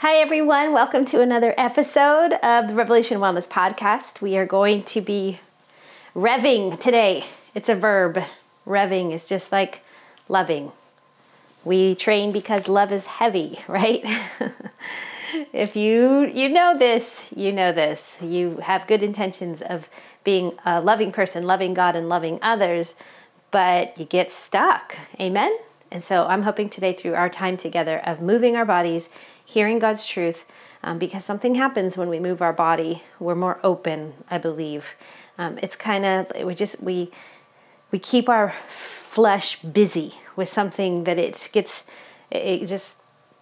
Hi, everyone. Welcome to another episode of the Revelation Wellness Podcast. We are going to be revving today. It's a verb. Revving is just like loving. We train because love is heavy, right? if you you know this, you know this. You have good intentions of being a loving person, loving God and loving others, but you get stuck. Amen. And so I'm hoping today through our time together of moving our bodies, hearing God's truth, um, because something happens when we move our body. We're more open, I believe. Um, it's kind of we just we we keep our flesh busy with something that it gets it just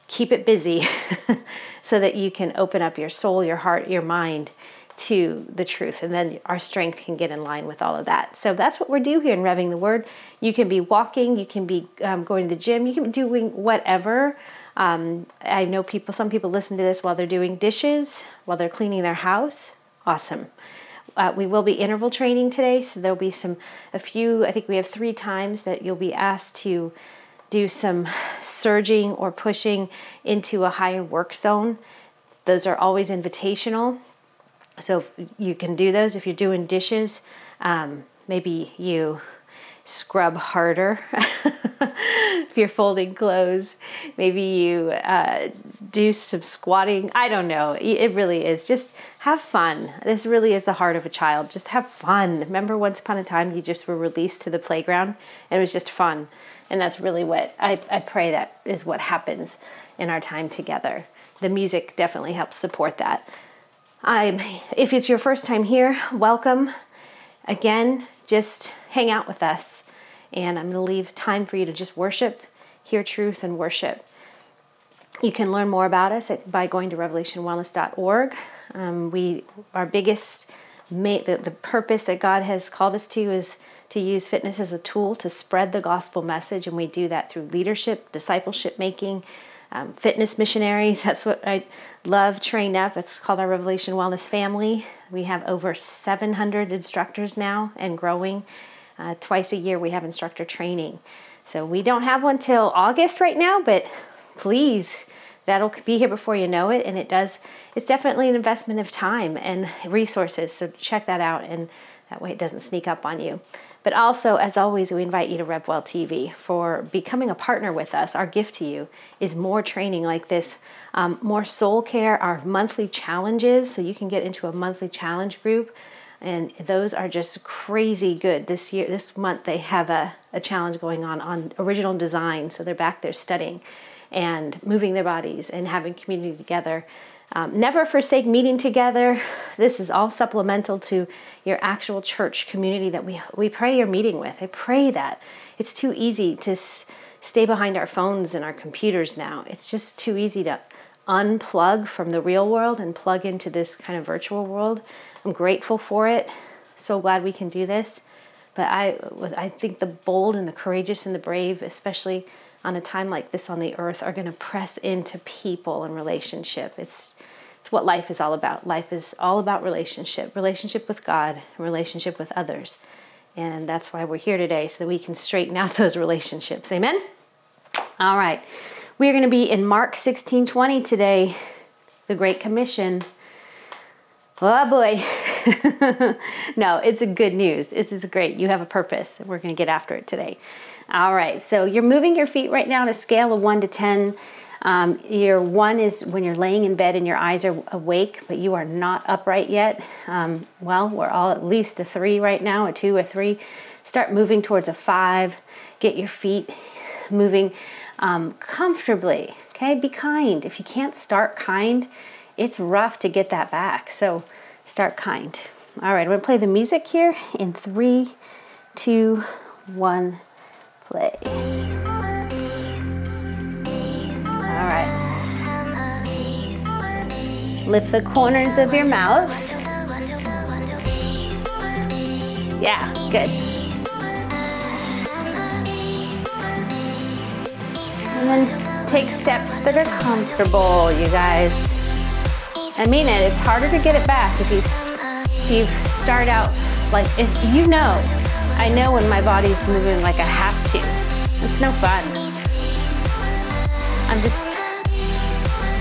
keep it busy so that you can open up your soul your heart your mind to the truth and then our strength can get in line with all of that so that's what we're doing here in revving the word you can be walking you can be um, going to the gym you can be doing whatever um, i know people some people listen to this while they're doing dishes while they're cleaning their house awesome uh, we will be interval training today, so there'll be some, a few, I think we have three times that you'll be asked to do some surging or pushing into a higher work zone. Those are always invitational. So you can do those if you're doing dishes. Um, maybe you scrub harder if you're folding clothes. Maybe you uh, do some squatting. I don't know. It really is. Just have fun. This really is the heart of a child. Just have fun. Remember, once upon a time, you just were released to the playground and it was just fun. And that's really what I, I pray that is what happens in our time together. The music definitely helps support that. I'm, if it's your first time here, welcome. Again, just hang out with us. And I'm going to leave time for you to just worship, hear truth, and worship. You can learn more about us by going to revelationwellness.org. Um, we, our biggest, the, the purpose that God has called us to is to use fitness as a tool to spread the gospel message, and we do that through leadership, discipleship making, um, fitness missionaries. That's what I love. Train up. It's called our Revelation Wellness Family. We have over 700 instructors now and growing. Uh, twice a year we have instructor training. So we don't have one till August right now, but please, that'll be here before you know it. And it does. It's definitely an investment of time and resources. So check that out, and that way it doesn't sneak up on you. But also, as always, we invite you to RevWell TV for becoming a partner with us. Our gift to you is more training like this, um, more soul care, our monthly challenges. So you can get into a monthly challenge group. And those are just crazy good. This year, this month, they have a, a challenge going on on original design. So they're back there studying and moving their bodies and having community together. Um, never forsake meeting together. This is all supplemental to your actual church community that we, we pray you're meeting with. I pray that. It's too easy to s- stay behind our phones and our computers now. It's just too easy to unplug from the real world and plug into this kind of virtual world. I'm grateful for it. So glad we can do this. But I, I think the bold and the courageous and the brave, especially on a time like this on the earth are going to press into people and relationship. It's it's what life is all about. Life is all about relationship, relationship with God, relationship with others. And that's why we're here today so that we can straighten out those relationships. Amen. All right. We're going to be in Mark 16:20 today, the Great Commission. Oh boy. no, it's a good news. This is great. You have a purpose. We're going to get after it today. All right, so you're moving your feet right now on a scale of 1 to 10. Um, your one is when you're laying in bed and your eyes are awake, but you are not upright yet. Um, well, we're all at least a three right now, a two, a three. Start moving towards a five. Get your feet moving um, comfortably. Okay, be kind. If you can't start kind, it's rough to get that back. So start kind. All right, I'm gonna play the music here in three, two, one play. All right. Lift the corners of your mouth. Yeah, good. And then take steps that are comfortable, you guys. I mean it, it's harder to get it back if you, if you start out like, if you know I know when my body's moving like I have to. It's no fun. I'm just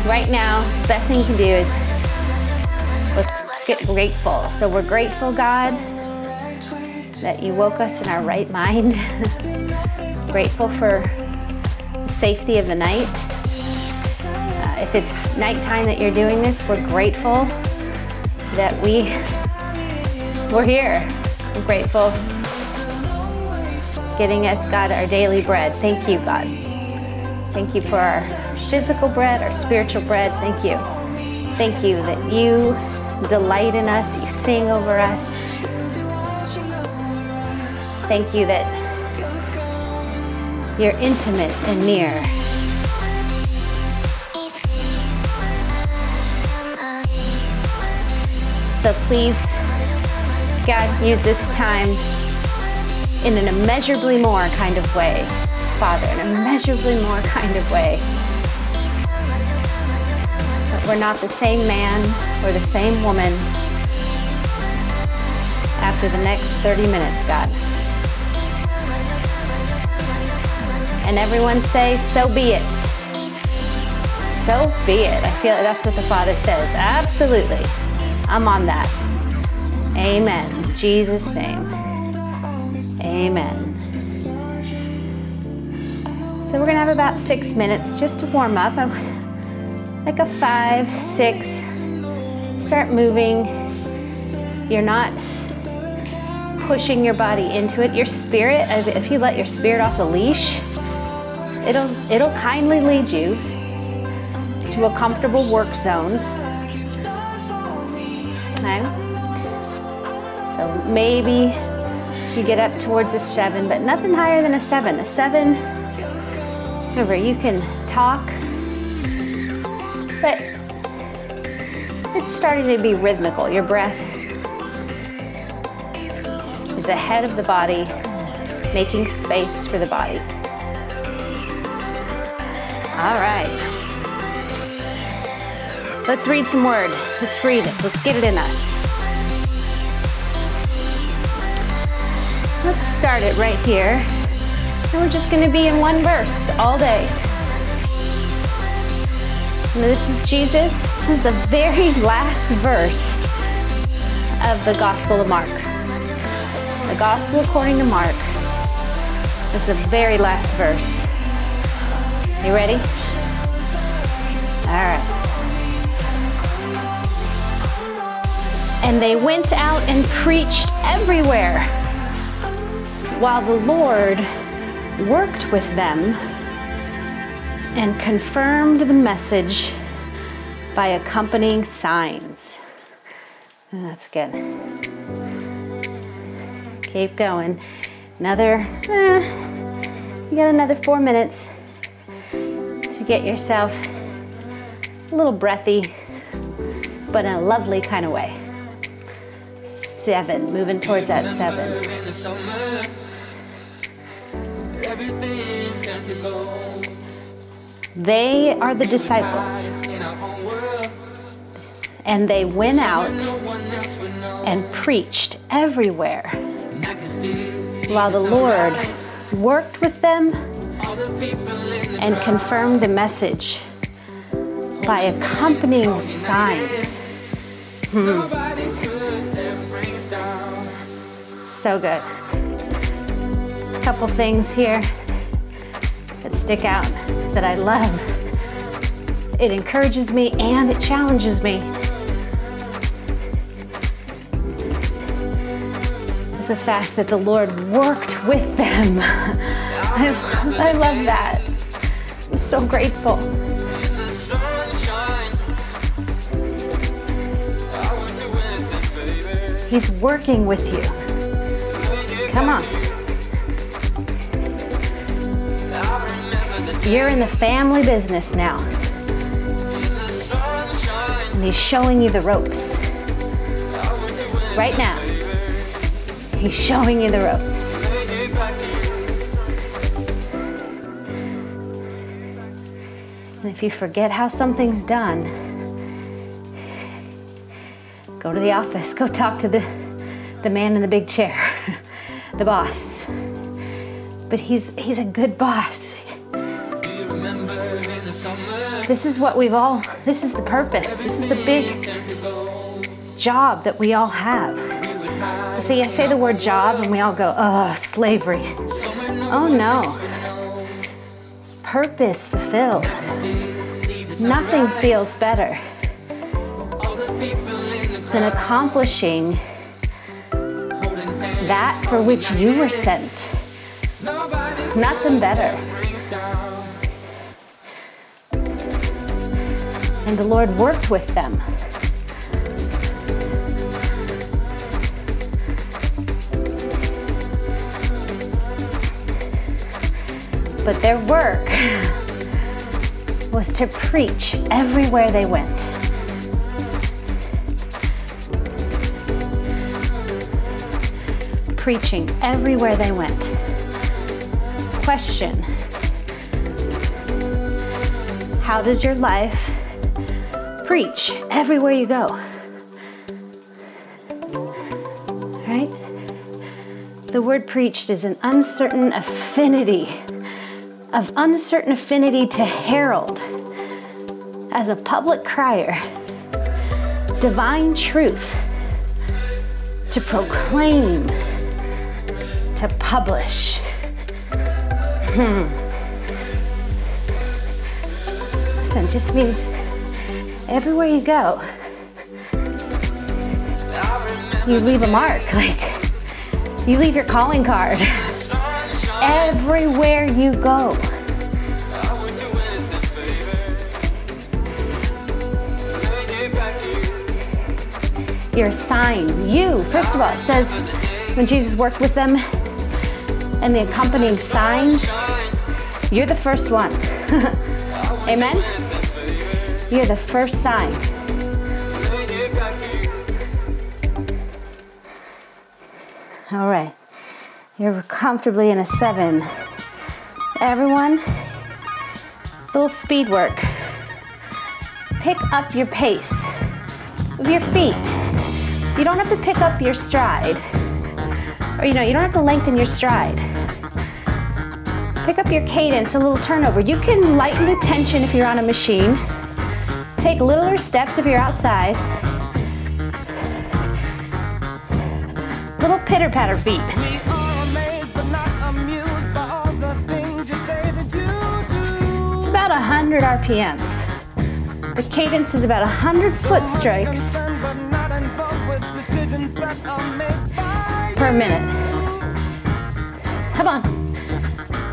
right now, the best thing you can do is let's get grateful. So we're grateful, God, that you woke us in our right mind. grateful for the safety of the night. Uh, if it's nighttime that you're doing this, we're grateful that we we're here. We're grateful getting us, God, our daily bread. Thank you, God. Thank you for our physical bread, our spiritual bread. Thank you. Thank you that you delight in us, you sing over us. Thank you that you're intimate and near. So please, God, use this time in an immeasurably more kind of way. Father, in an immeasurably more kind of way. But we're not the same man or the same woman after the next 30 minutes, God. And everyone say, so be it. So be it. I feel like that's what the Father says. Absolutely. I'm on that. Amen. In Jesus' name. Amen. So we're going to have about six minutes just to warm up. Like a five, six. Start moving. You're not pushing your body into it. Your spirit, if you let your spirit off the leash, it'll it'll kindly lead you to a comfortable work zone. Okay. So maybe you get up towards a seven, but nothing higher than a seven. A seven, remember, you can talk, but it's starting to be rhythmical. Your breath is ahead of the body, making space for the body. All right. Let's read some word. Let's read it. Let's get it in us. Let's start it right here. And we're just going to be in one verse all day. And this is Jesus. This is the very last verse of the Gospel of Mark. The Gospel according to Mark is the very last verse. You ready? All right. And they went out and preached everywhere while the Lord worked with them and confirmed the message by accompanying signs. That's good. Keep going. Another, eh, you got another four minutes to get yourself a little breathy, but in a lovely kind of way. Seven, moving towards that seven. They are the disciples. And they went out and preached everywhere while the Lord worked with them and confirmed the message by accompanying signs. Hmm. So good. A couple things here that stick out that I love. It encourages me and it challenges me. Is the fact that the Lord worked with them. I, love, I love that. I'm so grateful. He's working with you. Come on. You're in the family business now. And he's showing you the ropes. Right now. He's showing you the ropes. And if you forget how something's done, go to the office, go talk to the, the man in the big chair, the boss. But he's, he's a good boss. This is what we've all, this is the purpose. This is the big job that we all have. See, I say the word job and we all go, oh, slavery. Oh no. It's purpose fulfilled. Nothing feels better than accomplishing that for which you were sent. Nothing better. And the Lord worked with them. But their work was to preach everywhere they went. Preaching everywhere they went. Question How does your life preach everywhere you go? Right? The word preached is an uncertain affinity of uncertain affinity to herald as a public crier divine truth to proclaim to publish hmm. listen just means everywhere you go you leave a mark like you leave your calling card everywhere you go. You're a sign. You, first of all, it says when Jesus worked with them and the accompanying signs, you're the first one. Amen? You're the first sign. All right. You're comfortably in a seven. Everyone, little speed work. Pick up your pace of your feet. You don't have to pick up your stride, or you know, you don't have to lengthen your stride. Pick up your cadence, a little turnover. You can lighten the tension if you're on a machine. Take littler steps if you're outside. Little pitter patter feet. It's about 100 RPMs. The cadence is about 100 foot strikes per minute. Come on.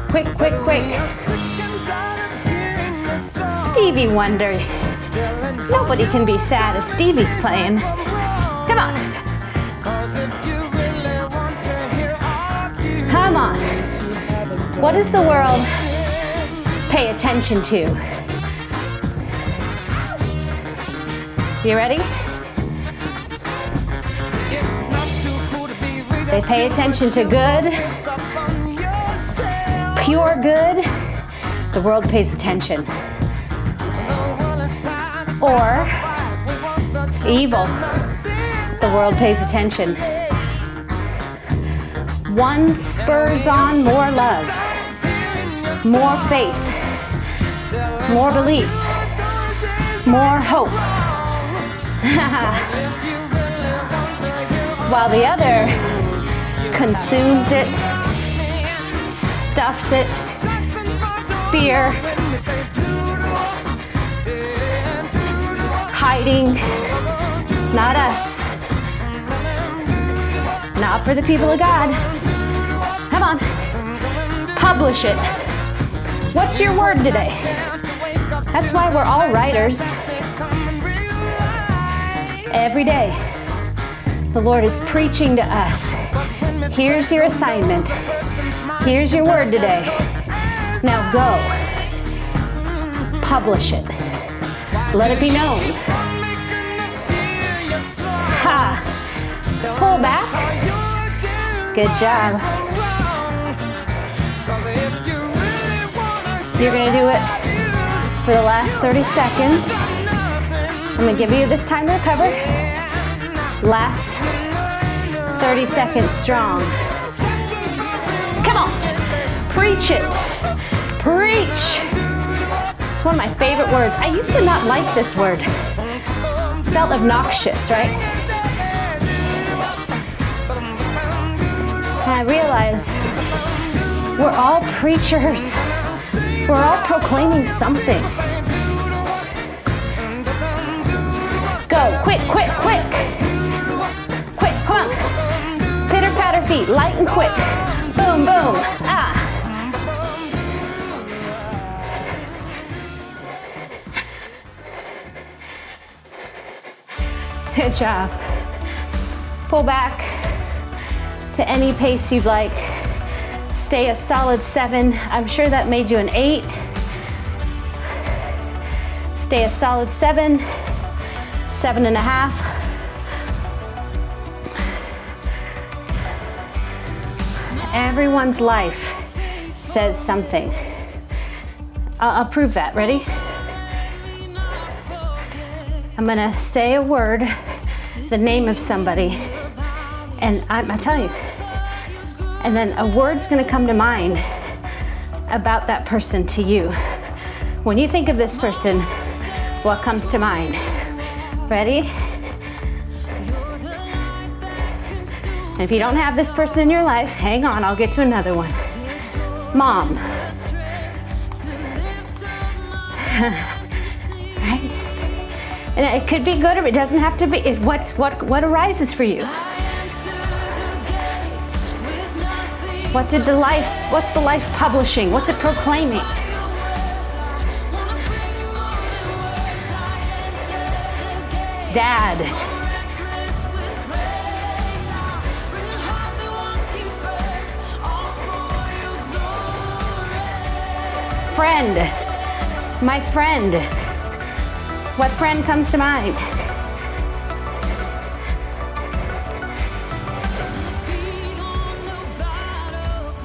Quick, quick, quick. Stevie Wonder. Nobody can be sad if Stevie's playing. Come on. Come on. What is the world pay attention to. You ready? They pay attention to good, pure good. The world pays attention. Or evil. The world pays attention. One spurs on more love, more faith, more belief, more hope. While the other consumes it, stuffs it, fear, hiding, not us, not for the people of God. Come on, publish it. What's your word today? That's why we're all writers. Every day, the Lord is preaching to us. Here's your assignment. Here's your word today. Now go. Publish it. Let it be known. Ha! Pull back. Good job. You're going to do it for the last 30 seconds. I'm gonna give you this time to recover. Last 30 seconds strong. Come on, preach it. Preach. It's one of my favorite words. I used to not like this word. felt obnoxious, right? And I realized we're all preachers. We're all proclaiming something. Go, quick, quick, quick. Quick, on. Pitter patter feet, light and quick. Boom, boom. Good job. Pull back to any pace you'd like. Stay a solid seven. I'm sure that made you an eight. Stay a solid seven, seven and a half. Everyone's life says something. I'll, I'll prove that. Ready? I'm gonna say a word, the name of somebody, and I'm, I'm telling you, and then a word's gonna come to mind about that person to you. When you think of this person, what comes to mind? Ready? And if you don't have this person in your life, hang on, I'll get to another one. Mom. And it could be good or it doesn't have to be. It, what's what what arises for you? What did the life, what's the life publishing? What's it proclaiming? Dad. Friend. My friend. What friend comes to mind?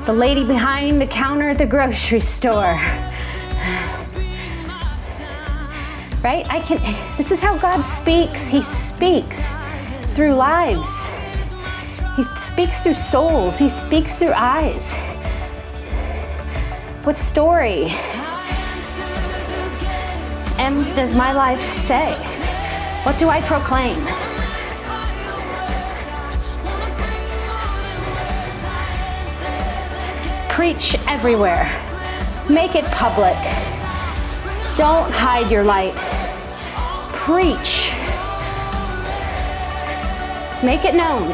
The lady behind the counter at the grocery store. Right? I can this is how God speaks. He speaks through lives. He speaks through souls. He speaks through eyes. What story am does my life say? What do I proclaim? Preach everywhere. Make it public. Don't hide your light. Preach. Make it known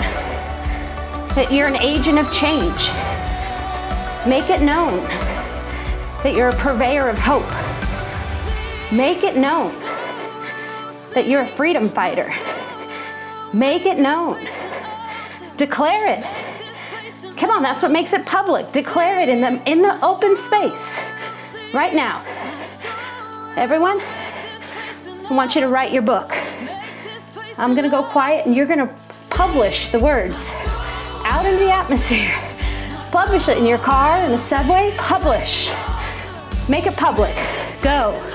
that you're an agent of change. Make it known that you're a purveyor of hope. Make it known that you're a freedom fighter. Make it known. Declare it. Come on, that's what makes it public. Declare it in the in the open space. Right now. Everyone, I want you to write your book. I'm going to go quiet and you're going to publish the words out into the atmosphere. Publish it in your car, in the subway. Publish. Make it public. Go.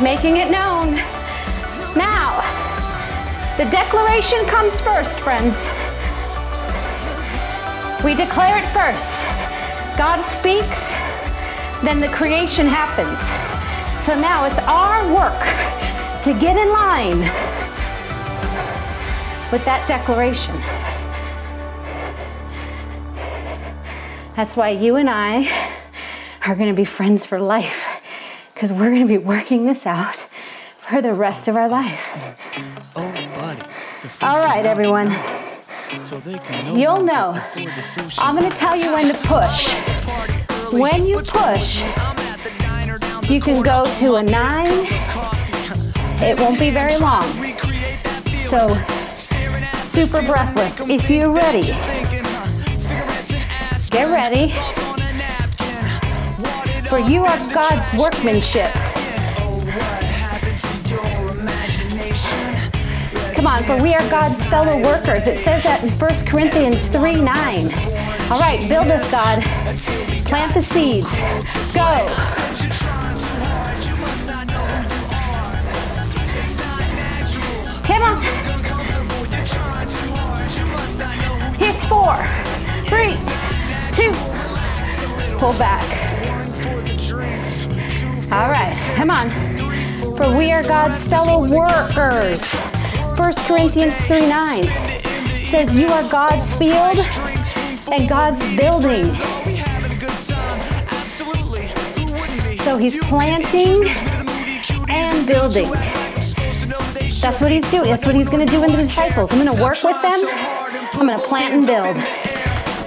Making it known. Now, the declaration comes first, friends. We declare it first. God speaks, then the creation happens. So now it's our work to get in line with that declaration. That's why you and I are going to be friends for life because we're going to be working this out for the rest of our life. All right, everyone. You'll know. I'm going to tell you when to push. When you push, you can go to a nine. It won't be very long. So, super breathless. If you're ready, get ready. For you are God's workmanship. Come on, for we are God's fellow workers. It says that in 1 Corinthians 3 9. All right, build us, God. Plant the seeds. Go. Come on. Here's four, three, two, pull back. All right, come on. For we are God's fellow workers. 1 Corinthians 3 9 says, You are God's field and God's building. So he's planting and building. That's what he's doing. That's what he's going to do in the disciples. I'm going to work with them. I'm going to plant and build.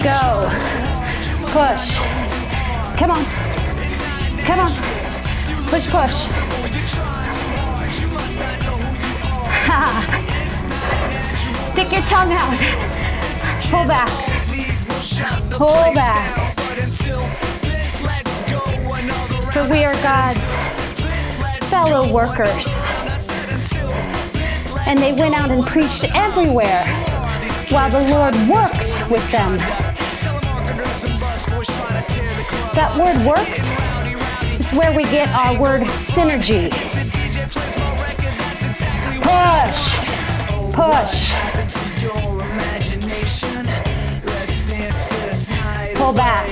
Go. Push. Come on. Come on. Push, push. Stick your tongue out. Pull back. Pull back. For we are God's fellow workers. And they went out and preached everywhere while the Lord worked with them. That word worked, it's where we get our word synergy. Push, push. Pull back.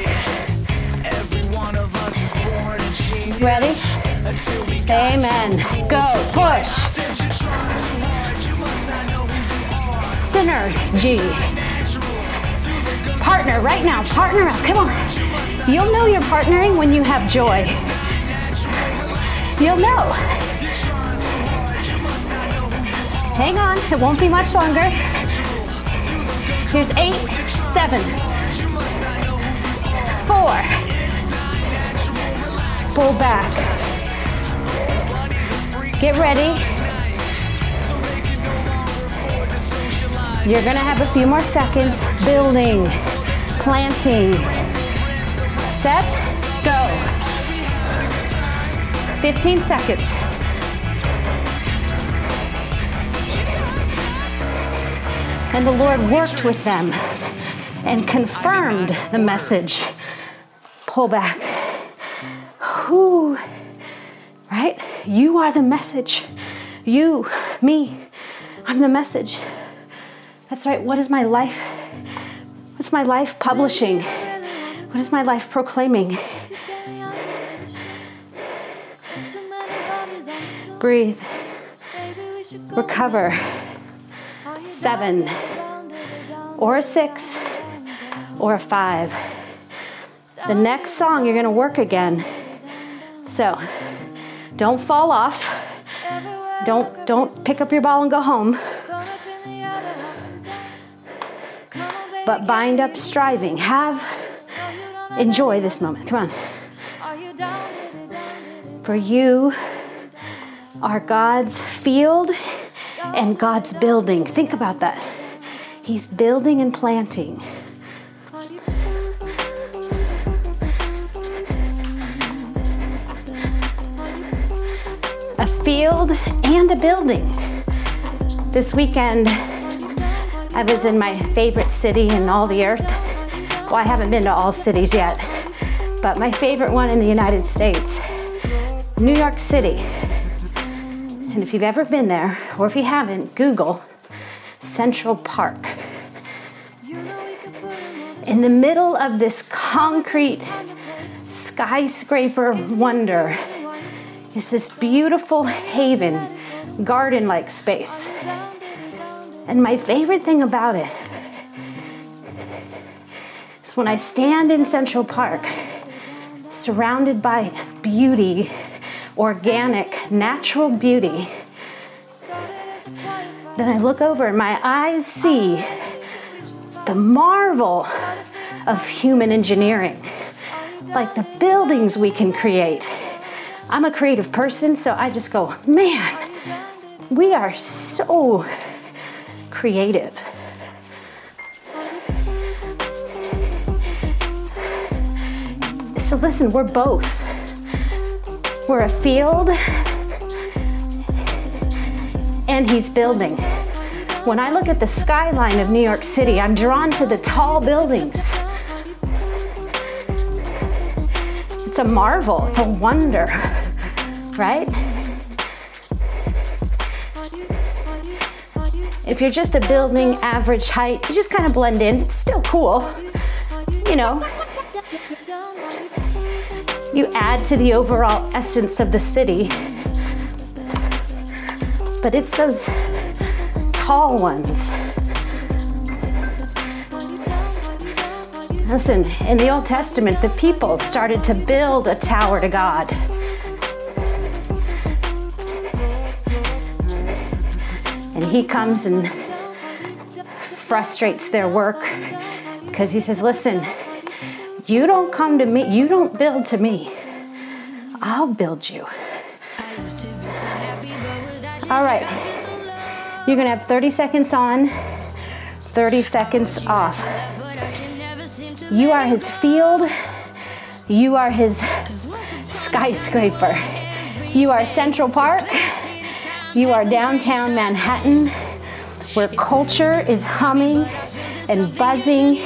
Ready? Amen. Go, push. Synergy. Partner right now. Partner up. Come on. You'll know you're partnering when you have joy. You'll know. Hang on, it won't be much longer. Here's eight, seven, four. Pull back. Get ready. You're gonna have a few more seconds. Building, planting. Set. 15 seconds. And the Lord worked with them and confirmed the message. Pull back. Whew. Right? You are the message. You, me, I'm the message. That's right. What is my life? What's my life publishing? What is my life proclaiming? Breathe. Recover. Seven, or a six, or a five. The next song, you're to work again. So don't fall off. Don't, don't pick up your ball and go home. But bind up striving. Have, enjoy this moment. Come on. For you are God's field and God's building. Think about that. He's building and planting. A field and a building. This weekend, I was in my favorite city in all the earth. Well, I haven't been to all cities yet, but my favorite one in the United States, New York City. And if you've ever been there, or if you haven't, Google Central Park. In the middle of this concrete skyscraper wonder is this beautiful haven, garden like space. And my favorite thing about it is when I stand in Central Park, surrounded by beauty organic, natural beauty. then I look over and my eyes see the marvel of human engineering, like the buildings we can create. I'm a creative person, so I just go, man, we are so creative. So, listen, we're both. We're a field, and he's building. When I look at the skyline of New York City, I'm drawn to the tall buildings. It's a marvel, it's a wonder, right? If you're just a building average height, you just kind of blend in. It's still cool, you know. You add to the overall essence of the city. But it's those tall ones. Listen, in the Old Testament, the people started to build a tower to God. And he comes and frustrates their work because he says, Listen, you don't come to me, you don't build to me. I'll build you. All right. You're going to have 30 seconds on, 30 seconds off. You are his field. You are his skyscraper. You are Central Park. You are downtown Manhattan, where culture is humming and buzzing,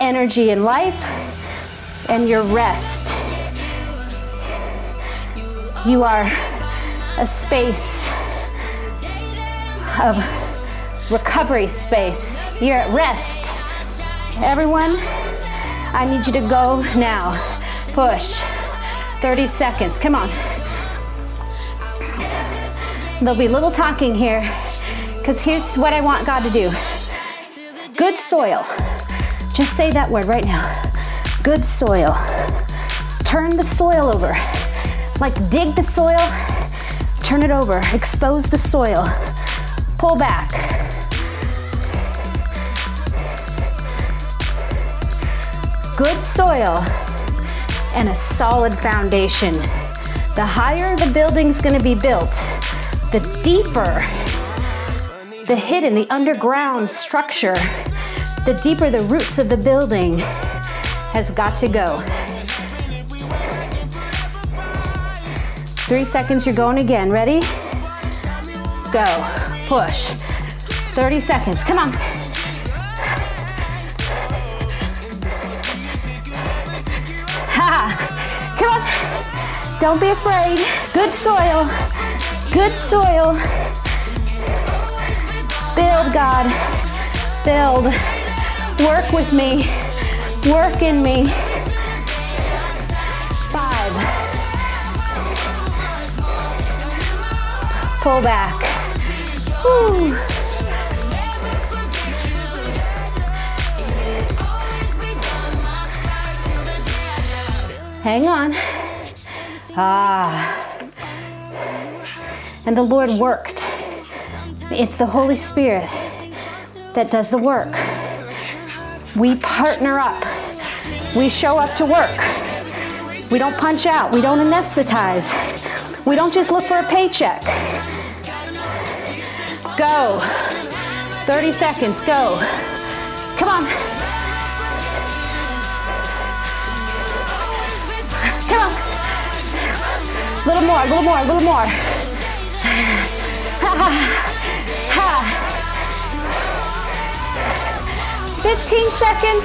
energy and life, and your rest. You are a space of recovery space. You're at rest. Everyone, I need you to go now. Push. 30 seconds. Come on. There'll be little talking here because here's what I want God to do good soil. Just say that word right now. Good soil. Turn the soil over. Like dig the soil, turn it over, expose the soil, pull back. Good soil and a solid foundation. The higher the building's gonna be built, the deeper the hidden, the underground structure, the deeper the roots of the building has got to go. Three seconds, you're going again. Ready? Go. Push. 30 seconds. Come on. Ha! Come on. Don't be afraid. Good soil. Good soil. Build, God. Build. Work with me. Work in me. Five. Pull back. Whew. Hang on. Ah. And the Lord worked. It's the Holy Spirit that does the work. We partner up. We show up to work. We don't punch out. We don't anesthetize. We don't just look for a paycheck. Go. 30 seconds. Go. Come on. Come on. A little more, a little more, a little more. 15 seconds.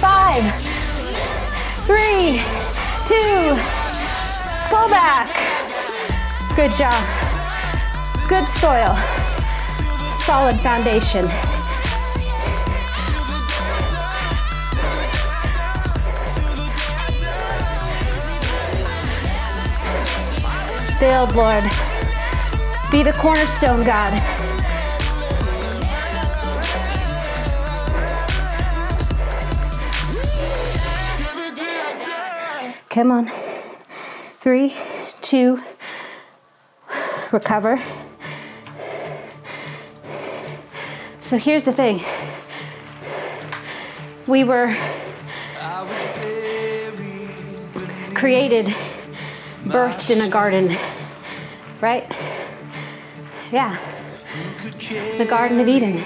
Five, three, two, pull back. Good job. Good soil. Solid foundation. Build, Lord. Be the cornerstone, God. Come on. Three, to recover. So here's the thing we were created, birthed in a garden, right? Yeah. The Garden of Eden.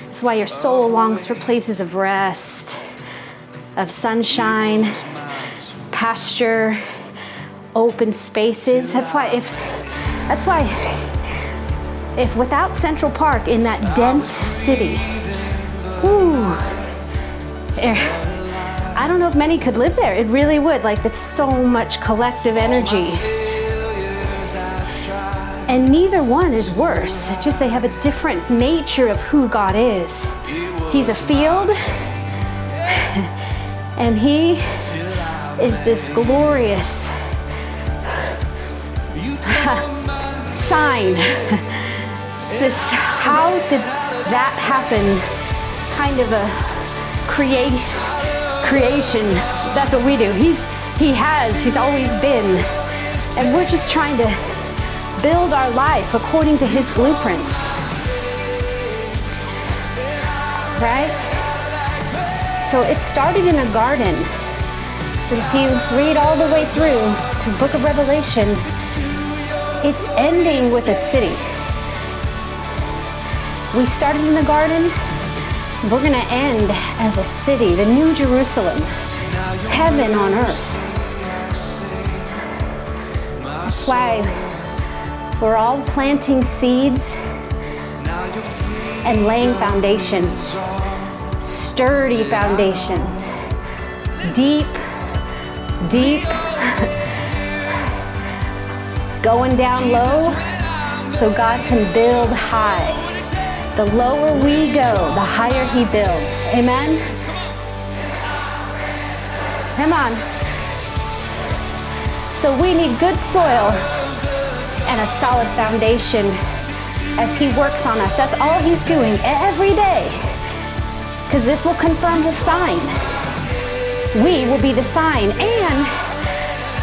That's why your soul longs for places of rest, of sunshine, pasture, open spaces. That's why if that's why if without Central Park in that dense city, whoo, I don't know if many could live there. It really would. Like it's so much collective energy. And neither one is worse. It's just they have a different nature of who God is. He's a field, and He is this glorious sign. this how did that happen? Kind of a create creation. That's what we do. He's he has, he's always been. And we're just trying to build our life according to his blueprints. Right? So it started in a garden. But if you read all the way through to book of Revelation, it's ending with a city. We started in the garden, we're going to end as a city, the New Jerusalem, heaven on earth. That's why we're all planting seeds and laying foundations, sturdy foundations, deep, deep, going down low so God can build high. The lower we go, the higher He builds. Amen? Come on. So we need good soil and a solid foundation as He works on us. That's all He's doing every day. Because this will confirm His sign. We will be the sign. And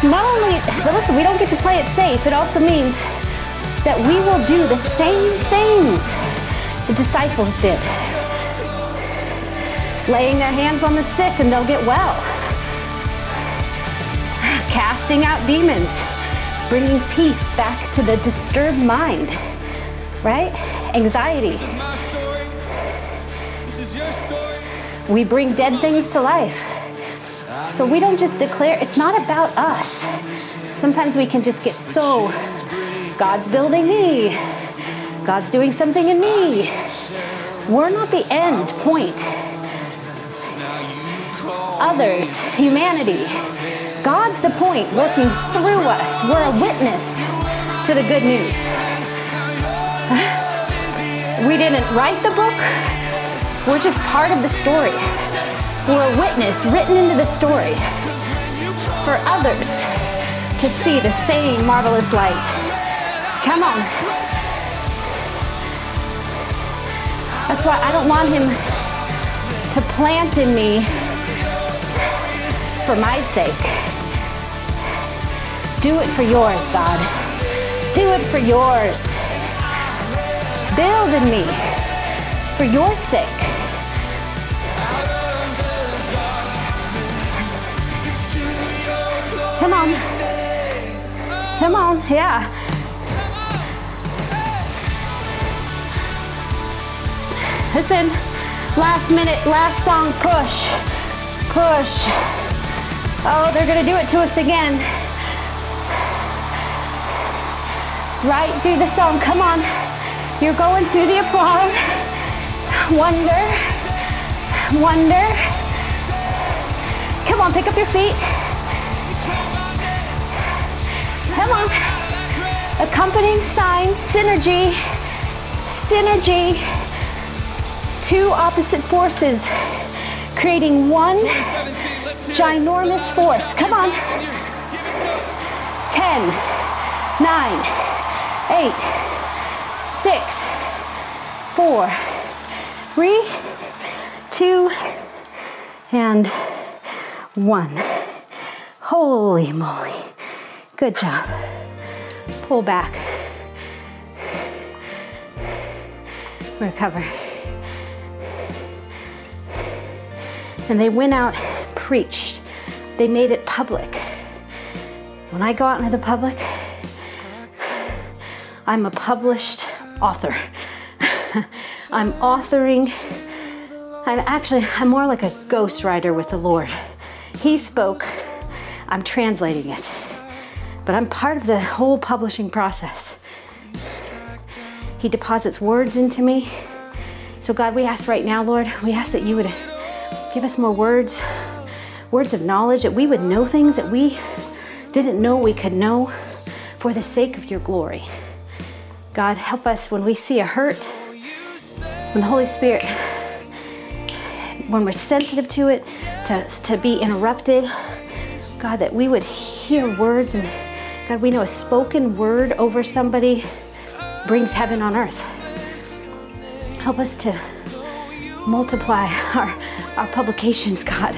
not only, listen, we don't get to play it safe, it also means that we will do the same things the disciples did. Laying their hands on the sick and they'll get well. Casting out demons, bringing peace back to the disturbed mind, right? Anxiety. We bring dead things to life. So we don't just declare, it's not about us. Sometimes we can just get so, God's building me, God's doing something in me. We're not the end point. Others, humanity, God's the point working through us. We're a witness to the good news. We didn't write the book, we're just part of the story. We're a witness written into the story for others to see the same marvelous light. Come on. That's why I don't want him to plant in me for my sake. Do it for yours, God. Do it for yours. Build in me for your sake. Come on. Come on, yeah. Listen, last minute, last song, push, push. Oh, they're gonna do it to us again. Right through the song, come on. You're going through the applause. Wonder, wonder. Come on, pick up your feet. Come on. Accompanying sign, synergy, synergy two opposite forces creating one ginormous force. Come on. 10, 9, 8, 6, 4, 3, 2, and 1. Holy moly. Good job. Pull back. Recover. And they went out, preached. They made it public. When I go out into the public, I'm a published author. I'm authoring. I'm actually, I'm more like a ghostwriter with the Lord. He spoke, I'm translating it. But I'm part of the whole publishing process. He deposits words into me. So, God, we ask right now, Lord, we ask that you would give us more words, words of knowledge, that we would know things that we didn't know we could know for the sake of your glory. God, help us when we see a hurt, when the Holy Spirit, when we're sensitive to it, to, to be interrupted. God, that we would hear words and God, we know a spoken word over somebody brings heaven on earth. Help us to multiply our, our publications, God,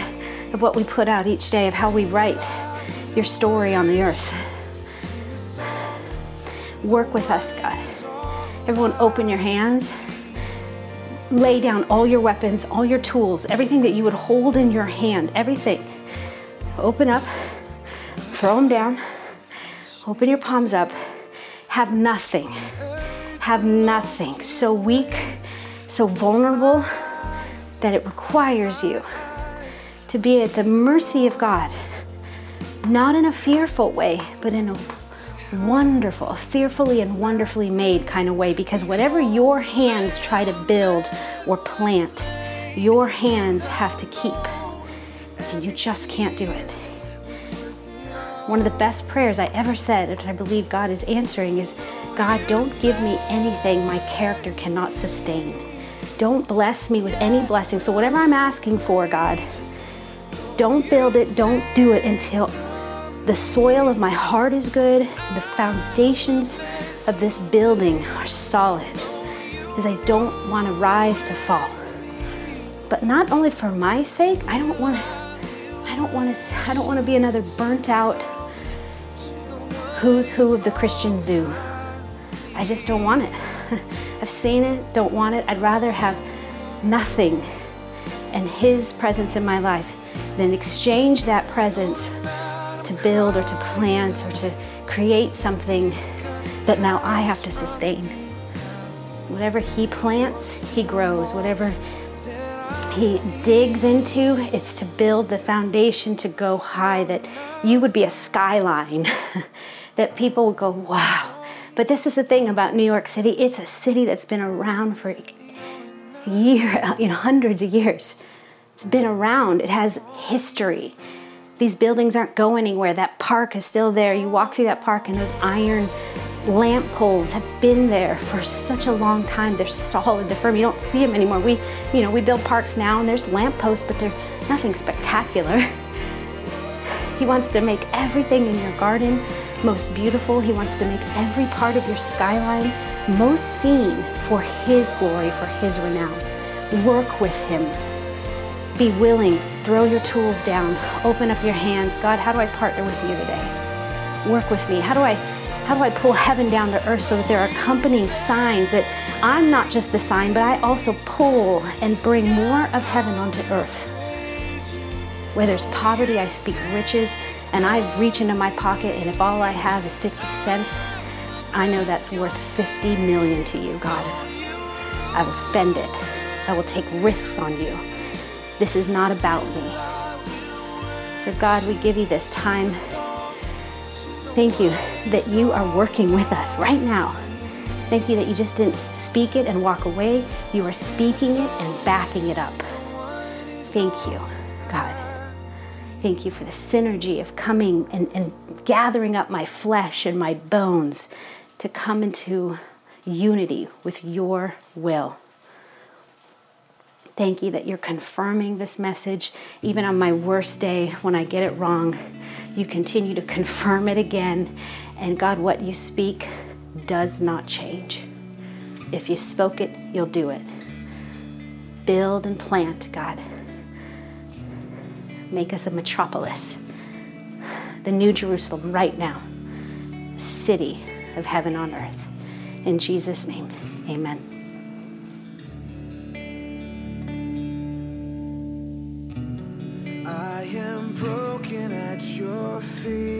of what we put out each day, of how we write your story on the earth. Work with us, God. Everyone, open your hands. Lay down all your weapons, all your tools, everything that you would hold in your hand, everything. Open up, throw them down, open your palms up. Have nothing. Have nothing. So weak, so vulnerable that it requires you to be at the mercy of God. Not in a fearful way, but in a wonderful, fearfully and wonderfully made kind of way because whatever your hands try to build or plant, your hands have to keep. And you just can't do it. One of the best prayers I ever said, and I believe God is answering, is God, don't give me anything my character cannot sustain. Don't bless me with any blessing. So, whatever I'm asking for, God, don't build it, don't do it until the soil of my heart is good, the foundations of this building are solid, because I don't want to rise to fall. But not only for my sake, I don't want I don't want to I don't want to be another burnt out who's who of the Christian zoo. I just don't want it. I've seen it, don't want it. I'd rather have nothing and his presence in my life than exchange that presence to build or to plant or to create something that now I have to sustain. Whatever He plants, He grows. Whatever He digs into, it's to build the foundation to go high, that you would be a skyline, that people would go, wow. But this is the thing about New York City it's a city that's been around for year, you know, hundreds of years. It's been around, it has history. These buildings aren't going anywhere. That park is still there. You walk through that park, and those iron lamp poles have been there for such a long time. They're solid, they're firm. You don't see them anymore. We, you know, we build parks now, and there's lamp posts, but they're nothing spectacular. He wants to make everything in your garden most beautiful. He wants to make every part of your skyline most seen for His glory, for His renown. Work with Him. Be willing throw your tools down, open up your hands. God, how do I partner with you today? Work with me. How do I how do I pull heaven down to earth so that there are accompanying signs that I'm not just the sign, but I also pull and bring more of heaven onto earth? Where there's poverty, I speak riches, and I reach into my pocket, and if all I have is 50 cents, I know that's worth 50 million to you, God. I will spend it. I will take risks on you. This is not about me. So, God, we give you this time. Thank you that you are working with us right now. Thank you that you just didn't speak it and walk away. You are speaking it and backing it up. Thank you, God. Thank you for the synergy of coming and, and gathering up my flesh and my bones to come into unity with your will. Thank you that you're confirming this message. Even on my worst day, when I get it wrong, you continue to confirm it again. And God, what you speak does not change. If you spoke it, you'll do it. Build and plant, God. Make us a metropolis, the New Jerusalem right now, city of heaven on earth. In Jesus' name, amen. I am broken at your feet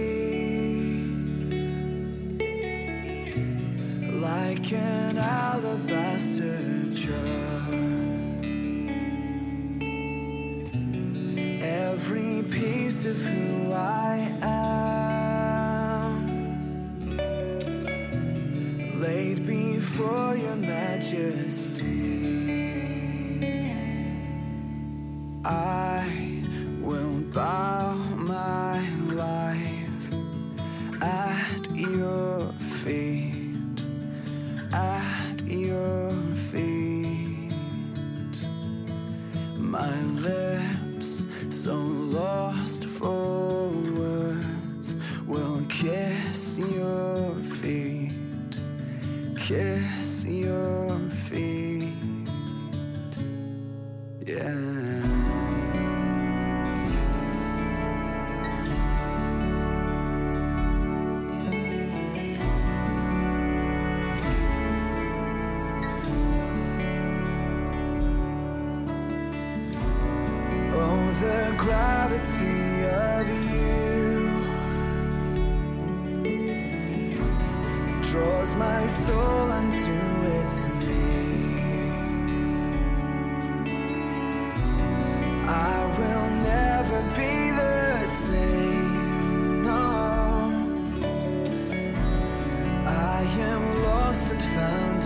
like an alabaster jar. Every piece of who I am. found